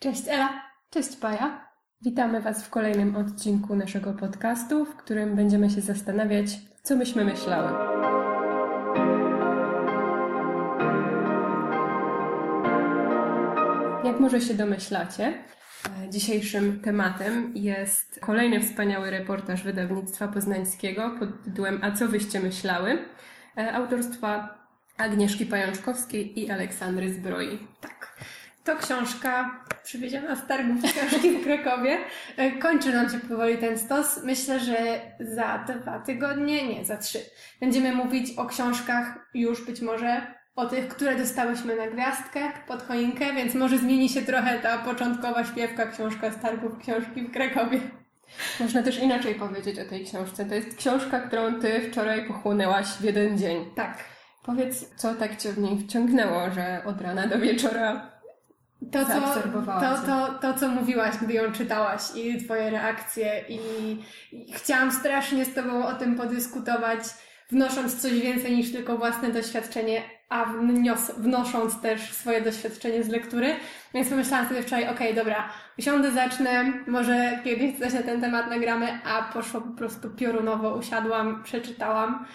Cześć Ela, cześć Paja. Witamy Was w kolejnym odcinku naszego podcastu, w którym będziemy się zastanawiać, co myśmy myślały. Jak może się domyślacie, dzisiejszym tematem jest kolejny wspaniały reportaż wydawnictwa poznańskiego pod tytułem A co wyście myślały? E, autorstwa Agnieszki Pajączkowskiej i Aleksandry Zbroi. Tak. To książka przywieziona z targów książki w Krakowie. E, kończy nam się powoli ten stos. Myślę, że za dwa tygodnie, nie, za trzy. Będziemy mówić o książkach już być może o tych, które dostałyśmy na gwiazdkę pod choinkę, więc może zmieni się trochę ta początkowa śpiewka książka z targów książki w Krakowie. Można też inaczej powiedzieć o tej książce. To jest książka, którą ty wczoraj pochłonęłaś w jeden dzień. Tak. Powiedz, co tak cię w niej wciągnęło, że od rana do wieczora to, co, to, to, to, co mówiłaś, gdy ją czytałaś i twoje reakcje i, i chciałam strasznie z tobą o tym podyskutować, wnosząc coś więcej niż tylko własne doświadczenie, a wnios, wnosząc też swoje doświadczenie z lektury. Więc pomyślałam sobie wczoraj, okej, okay, dobra, usiądę, zacznę, może kiedyś coś na ten temat nagramy, a poszło po prostu piorunowo, usiadłam, przeczytałam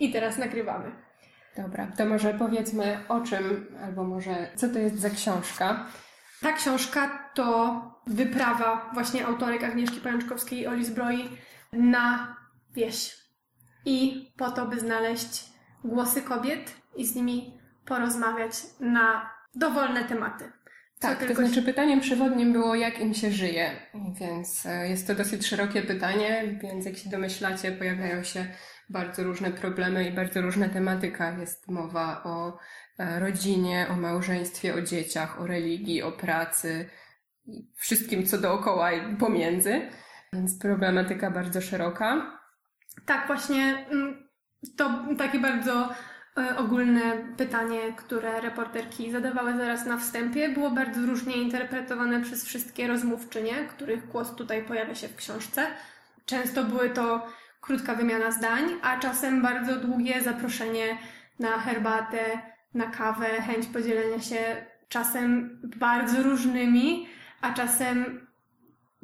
i teraz nagrywamy. Dobra, to może powiedzmy o czym, albo może co to jest za książka. Ta książka to wyprawa właśnie autorek Agnieszki Pajączkowskiej i Oli Zbroi na wieś. I po to, by znaleźć głosy kobiet i z nimi porozmawiać na dowolne tematy. Tak, to znaczy pytaniem przewodnim było, jak im się żyje, więc e, jest to dosyć szerokie pytanie, więc jak się domyślacie, pojawiają się bardzo różne problemy i bardzo różna tematyka. Jest mowa o e, rodzinie, o małżeństwie, o dzieciach, o religii, o pracy, wszystkim co dookoła i pomiędzy, więc problematyka bardzo szeroka. Tak, właśnie mm, to takie bardzo ogólne pytanie, które reporterki zadawały zaraz na wstępie, było bardzo różnie interpretowane przez wszystkie rozmówczynie, których głos tutaj pojawia się w książce. Często były to krótka wymiana zdań, a czasem bardzo długie zaproszenie na herbatę, na kawę, chęć podzielenia się czasem bardzo różnymi, a czasem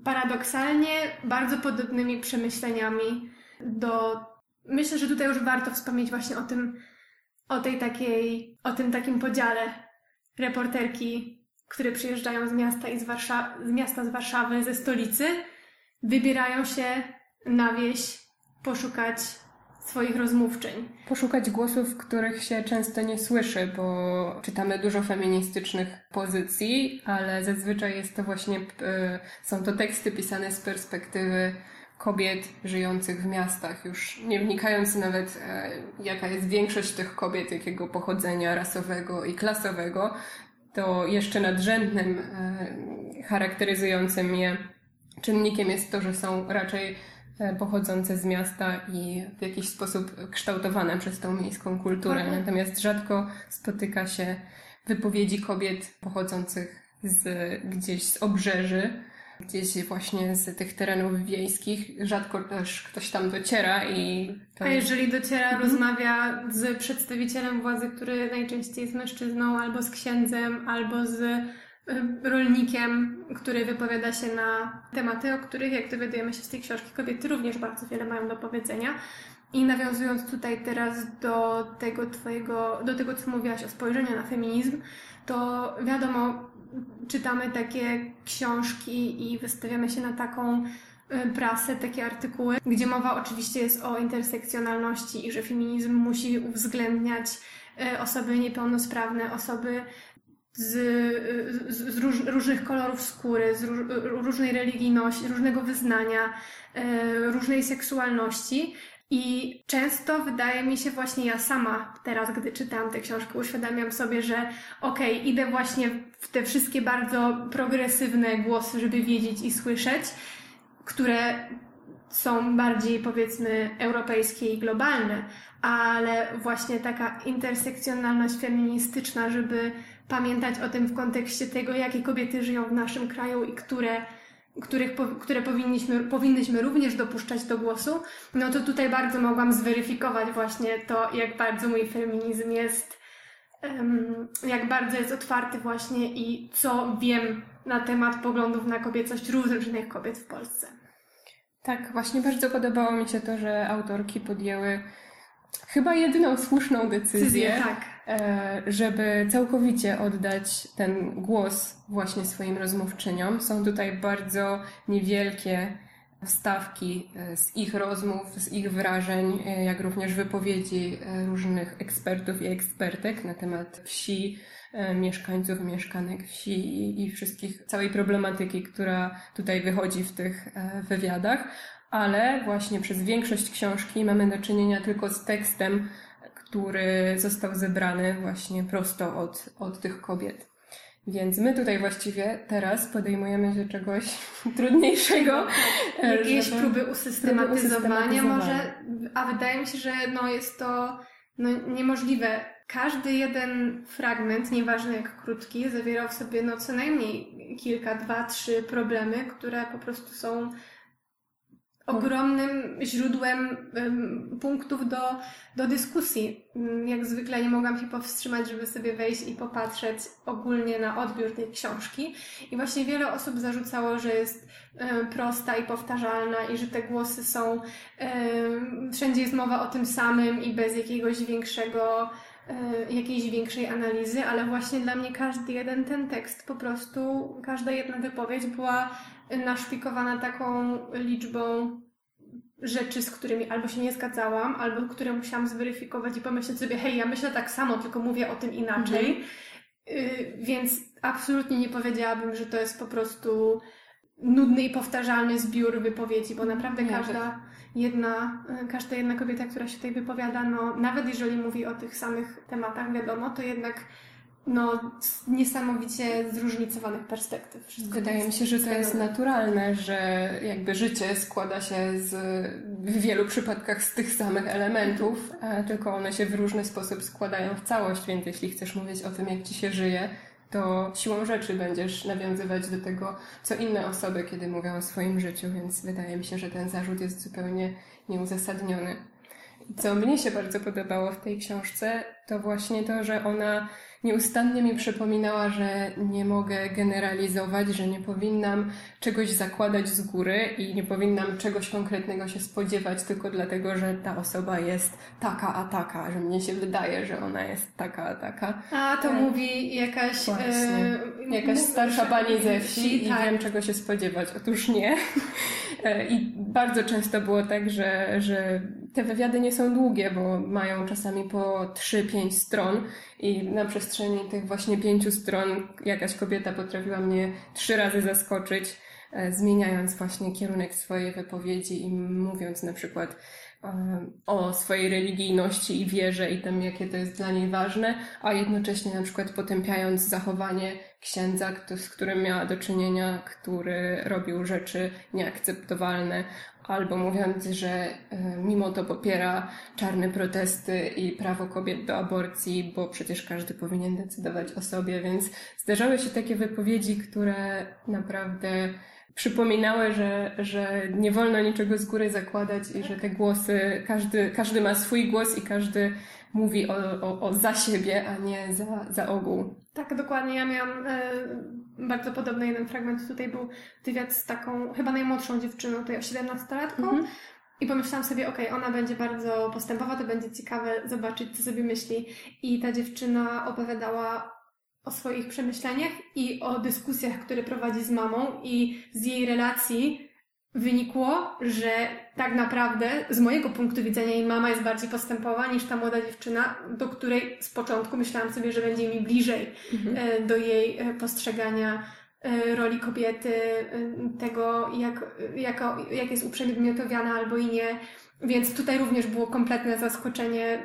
paradoksalnie bardzo podobnymi przemyśleniami do. Myślę, że tutaj już warto wspomnieć właśnie o tym, o tej takiej, o tym takim podziale reporterki, które przyjeżdżają z miasta i z, Warsza- z miasta z Warszawy, ze stolicy, wybierają się na wieś poszukać swoich rozmówczyń. Poszukać głosów, których się często nie słyszy, bo czytamy dużo feministycznych pozycji, ale zazwyczaj jest to właśnie, e, są to teksty pisane z perspektywy kobiet żyjących w miastach, już nie wnikając nawet, e, jaka jest większość tych kobiet, jakiego pochodzenia rasowego i klasowego, to jeszcze nadrzędnym e, charakteryzującym je czynnikiem jest to, że są raczej E, pochodzące z miasta i w jakiś sposób kształtowane przez tą miejską kulturę. Mhm. Natomiast rzadko spotyka się wypowiedzi kobiet pochodzących z, gdzieś z obrzeży, gdzieś właśnie z tych terenów wiejskich. Rzadko też ktoś tam dociera i... To... A jeżeli dociera, mhm. rozmawia z przedstawicielem władzy, który najczęściej jest mężczyzną, albo z księdzem, albo z rolnikiem, który wypowiada się na tematy, o których, jak dowiadujemy się z tej książki, kobiety również bardzo wiele mają do powiedzenia. I nawiązując tutaj teraz do tego twojego, do tego, co mówiłaś o spojrzeniu na feminizm, to wiadomo, czytamy takie książki i wystawiamy się na taką y, prasę, takie artykuły, gdzie mowa oczywiście jest o intersekcjonalności i że feminizm musi uwzględniać y, osoby niepełnosprawne, osoby z, z, z róż, różnych kolorów skóry, z róż, różnej religijności, różnego wyznania, różnej seksualności. I często wydaje mi się właśnie ja sama teraz, gdy czytam tę książkę, uświadamiam sobie, że okej, okay, idę właśnie w te wszystkie bardzo progresywne głosy, żeby wiedzieć i słyszeć, które są bardziej powiedzmy europejskie i globalne, ale właśnie taka intersekcjonalność feministyczna, żeby pamiętać o tym w kontekście tego, jakie kobiety żyją w naszym kraju i które, których, które powinniśmy, powinnyśmy również dopuszczać do głosu, no to tutaj bardzo mogłam zweryfikować właśnie to, jak bardzo mój feminizm jest, jak bardzo jest otwarty właśnie i co wiem na temat poglądów na kobiecość różnych kobiet w Polsce. Tak, właśnie bardzo podobało mi się to, że autorki podjęły chyba jedyną słuszną decyzję, tak. e, żeby całkowicie oddać ten głos właśnie swoim rozmówczyniom. Są tutaj bardzo niewielkie wstawki e, z ich rozmów, z ich wrażeń, e, jak również wypowiedzi różnych ekspertów i ekspertek na temat wsi, mieszkańców, mieszkanek wsi i wszystkich, całej problematyki, która tutaj wychodzi w tych wywiadach ale właśnie przez większość książki mamy do czynienia tylko z tekstem, który został zebrany właśnie prosto od, od tych kobiet. Więc my tutaj właściwie teraz podejmujemy się czegoś trudniejszego. Jakieś próby usystematyzowania może, a wydaje mi się, że no jest to no, niemożliwe. Każdy jeden fragment, nieważne jak krótki, zawierał w sobie no co najmniej kilka, dwa, trzy problemy, które po prostu są ogromnym źródłem punktów do, do dyskusji. Mm, jak zwykle nie mogłam się powstrzymać, żeby sobie wejść i popatrzeć ogólnie na odbiór tej książki. I właśnie wiele osób zarzucało, że jest prosta i powtarzalna i że te głosy są, wszędzie jest mowa o tym samym i bez jakiegoś większego jakiejś większej analizy, ale właśnie dla mnie każdy jeden ten tekst, po prostu każda jedna wypowiedź była naszpikowana taką liczbą rzeczy, z którymi albo się nie zgadzałam, albo które musiałam zweryfikować i pomyśleć sobie, hej, ja myślę tak samo, tylko mówię o tym inaczej. Mhm. Y, więc absolutnie nie powiedziałabym, że to jest po prostu nudny i powtarzalny zbiór wypowiedzi, bo naprawdę nie, każda jedna, y, każda jedna kobieta, która się tutaj wypowiada, no nawet jeżeli mówi o tych samych tematach, wiadomo, to jednak no, niesamowicie zróżnicowanych perspektyw. Wszystko Wydaje mi się, że to jest naturalne, że jakby życie składa się z, w wielu przypadkach z tych samych elementów, tylko one się w różny sposób składają w całość, więc jeśli chcesz mówić o tym, jak ci się żyje, to siłą rzeczy będziesz nawiązywać do tego, co inne osoby, kiedy mówią o swoim życiu, więc wydaje mi się, że ten zarzut jest zupełnie nieuzasadniony. Co mnie się bardzo podobało w tej książce, to właśnie to, że ona nieustannie mi przypominała, że nie mogę generalizować, że nie powinnam czegoś zakładać z góry i nie powinnam czegoś konkretnego się spodziewać tylko dlatego, że ta osoba jest taka, a taka, że mnie się wydaje, że ona jest taka, a taka. A to e... mówi jakaś, e... jakaś starsza pani ze wsi i tak. wiem, czego się spodziewać. Otóż nie. E, I bardzo często było tak, że, że te wywiady nie są długie, bo mają czasami po 3-5 stron i na przestrzeni tych właśnie pięciu stron jakaś kobieta potrafiła mnie trzy razy zaskoczyć, e, zmieniając właśnie kierunek swojej wypowiedzi i mówiąc na przykład e, o swojej religijności i wierze i tym, jakie to jest dla niej ważne, a jednocześnie na przykład potępiając zachowanie księdza, z którym miała do czynienia, który robił rzeczy nieakceptowalne, albo mówiąc, że e, mimo to popiera czarne protesty i prawo kobiet do aborcji, bo przecież każdy powinien decydować o sobie, więc zdarzały się takie wypowiedzi, które naprawdę przypominały, że, że nie wolno niczego z góry zakładać i że te głosy, każdy, każdy ma swój głos i każdy mówi o, o, o za siebie, a nie za, za ogół. Tak, dokładnie. Ja miałam e, bardzo podobny jeden fragment. Tutaj był wywiad z taką, chyba najmłodszą dziewczyną, tutaj 17-latką. Mhm. I pomyślałam sobie, okej, okay, ona będzie bardzo postępowa, to będzie ciekawe zobaczyć, co sobie myśli. I ta dziewczyna opowiadała o swoich przemyśleniach i o dyskusjach, które prowadzi z mamą i z jej relacji wynikło, że tak naprawdę z mojego punktu widzenia jej mama jest bardziej postępowa niż ta młoda dziewczyna, do której z początku myślałam sobie, że będzie mi bliżej mhm. E, do jej e, postrzegania e, roli kobiety, tego jak, jak, jak jest uprzedmiotowiana albo i nie. Więc tutaj również było kompletne zaskoczenie.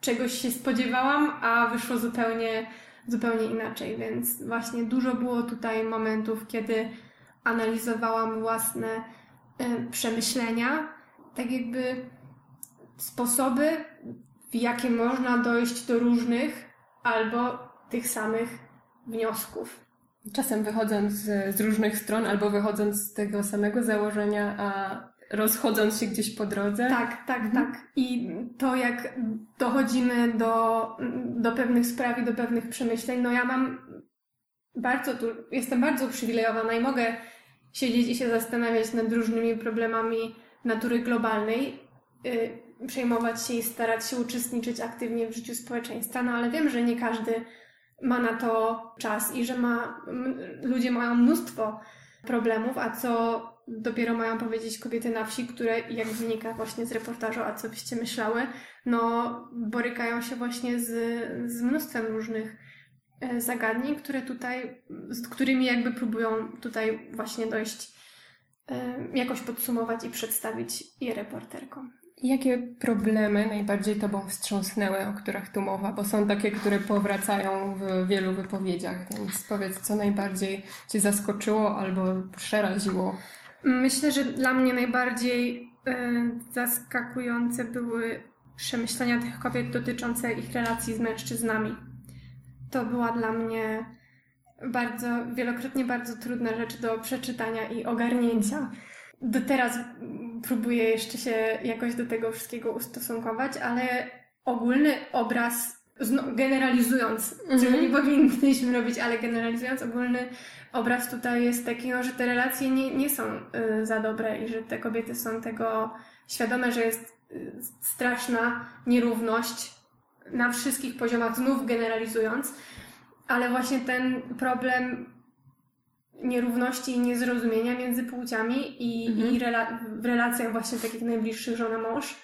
Czegoś się spodziewałam, a wyszło zupełnie, zupełnie inaczej. Więc właśnie dużo było tutaj momentów, kiedy analizowałam własne przemyślenia, tak jakby sposoby, w jakie można dojść do różnych albo tych samych wniosków. Czasem wychodząc z, z różnych stron, albo wychodząc z tego samego założenia, a rozchodząc się gdzieś po drodze. Tak, tak, mhm. tak. I to, jak dochodzimy do, do pewnych spraw i do pewnych przemyśleń, no ja mam bardzo tu, jestem bardzo uprzywilejowana i mogę siedzieć i się zastanawiać nad różnymi problemami natury globalnej, yy, przejmować się i starać się uczestniczyć aktywnie w życiu społeczeństwa, no ale wiem, że nie każdy ma na to czas i że ma, ludzie mają mnóstwo problemów, a co dopiero mają powiedzieć kobiety na wsi, które, jak wynika właśnie z reportażu, a co byście myślały, no borykają się właśnie z, z mnóstwem różnych zagadnień, które tutaj, z którymi jakby próbują tutaj właśnie dojść, e, jakoś podsumować i przedstawić je reporterkom. Jakie problemy najbardziej Tobą wstrząsnęły, o których tu mowa? Bo są takie, które powracają w wielu wypowiedziach, więc powiedz, co najbardziej Cię zaskoczyło albo przeraziło? Myślę, że dla mnie najbardziej y, zaskakujące były przemyślenia tych kobiet dotyczące ich relacji z mężczyznami. To była dla mnie bardzo, wielokrotnie bardzo trudna rzecz do przeczytania i ogarnięcia. Do teraz próbuję jeszcze się jakoś do tego wszystkiego ustosunkować, ale ogólny obraz, generalizując, mhm. czego nie powinniśmy robić, ale generalizując, ogólny obraz tutaj jest taki, że te relacje nie, nie są y, za dobre i że te kobiety są tego świadome, że jest y, straszna nierówność na wszystkich poziomach, znów generalizując, ale właśnie ten problem nierówności i niezrozumienia między płciami i, mhm. i rela w relacjach właśnie takich najbliższych żona-mąż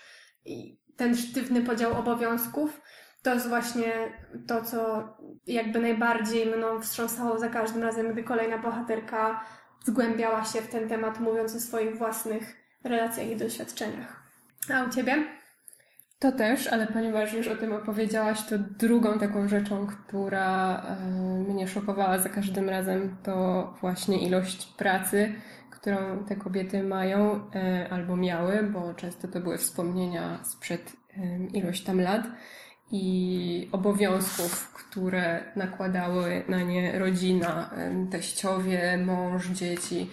i ten sztywny podział obowiązków, to jest właśnie to, co jakby najbardziej mną wstrząsało za każdym razem, gdy kolejna bohaterka zgłębiała się w ten temat, mówiąc o swoich własnych relacjach i doświadczeniach. A u Ciebie? To też, ale ponieważ już o tym opowiedziałaś, to drugą taką rzeczą, która e, mnie szokowała za każdym razem, to właśnie ilość pracy, którą te kobiety mają e, albo miały, bo często to były wspomnienia sprzed ilość tam lat i obowiązków, które nakładały na nie rodzina, teściowie, mąż, dzieci.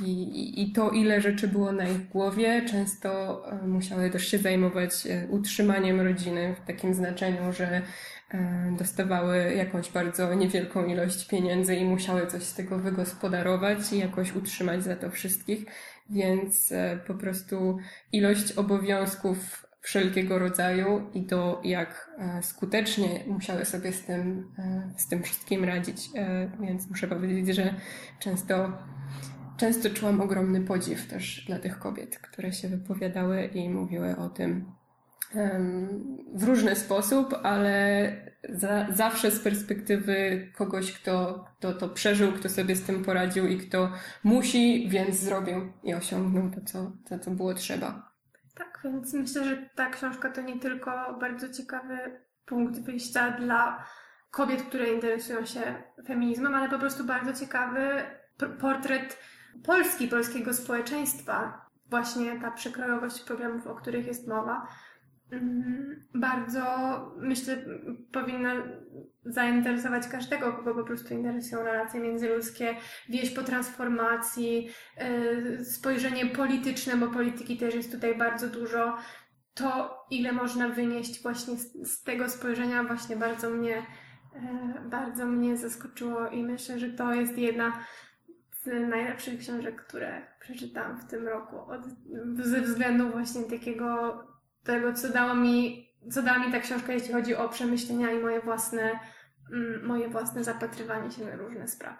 I, I to, ile rzeczy było na ich głowie, często musiały też się zajmować e, utrzymaniem rodziny w takim znaczeniu, że e, dostawały jakąś bardzo niewielką ilość pieniędzy i musiały coś z tego wygospodarować i jakoś utrzymać za to wszystkich. Więc e, po prostu ilość obowiązków wszelkiego rodzaju i to, jak e, skutecznie musiały sobie z tym, e, z tym wszystkim radzić. E, więc muszę powiedzieć, że często, często czułam ogromny podziw też dla tych kobiet, które się wypowiadały i mówiły o tym w różny sposób, ale za, zawsze z perspektywy kogoś, kto, kto to przeżył, kto sobie z tym poradził i kto musi, więc zrobił i osiągnął to, co, to, co było trzeba. Tak, więc myślę, że ta książka to nie tylko bardzo ciekawy punkt wyjścia dla kobiet, które interesują się feminizmem, ale po prostu bardzo ciekawy portret Polski, polskiego społeczeństwa. Właśnie ta przekrojowość problemów, o których jest mowa. Mm, bardzo, myślę, powinna zainteresować każdego, kogo po prostu interesują relacje międzyludzkie, wieść po transformacji, yy, spojrzenie polityczne, bo polityki też jest tutaj bardzo dużo. To, ile można wynieść właśnie z, tego spojrzenia, właśnie bardzo mnie, yy, bardzo mnie zaskoczyło i myślę, że to jest jedna z najlepszych książek, które przeczytałam w tym roku. Od, ze względu właśnie takiego tego, co dała mi, co dała mi ta książka, jeśli chodzi o przemyślenia i moje własne, mm, moje własne zapatrywanie się na różne sprawy.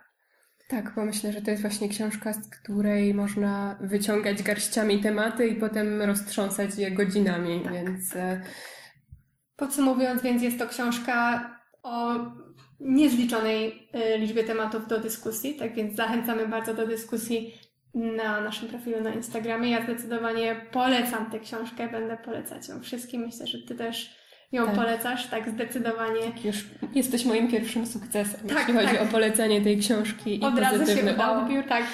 Tak, bo myślę, że to jest właśnie książka, z której można wyciągać garściami tematy i potem roztrząsać je godzinami, tak. więc... E, Podsumowując, więc jest to książka o niezliczonej e, liczbie tematów do dyskusji, tak więc zachęcamy bardzo do dyskusji na naszym profilu na Instagramie. Ja zdecydowanie polecam tę książkę, będę polecać ją wszystkim. Myślę, że Ty też ją tak. polecasz, tak zdecydowanie. Tak, już jesteś moim pierwszym sukcesem, tak, jeśli chodzi tak. o polecenie tej książki i Od pozytywny się odbiór. Tak.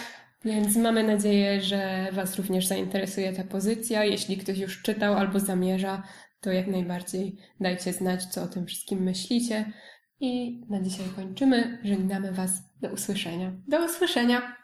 Więc mamy nadzieję, że Was również zainteresuje ta pozycja. Jeśli ktoś już czytał albo zamierza, to jak najbardziej dajcie znać, co o tym wszystkim myślicie. I na dzisiaj kończymy. Żegnamy Was. Do usłyszenia. Do usłyszenia.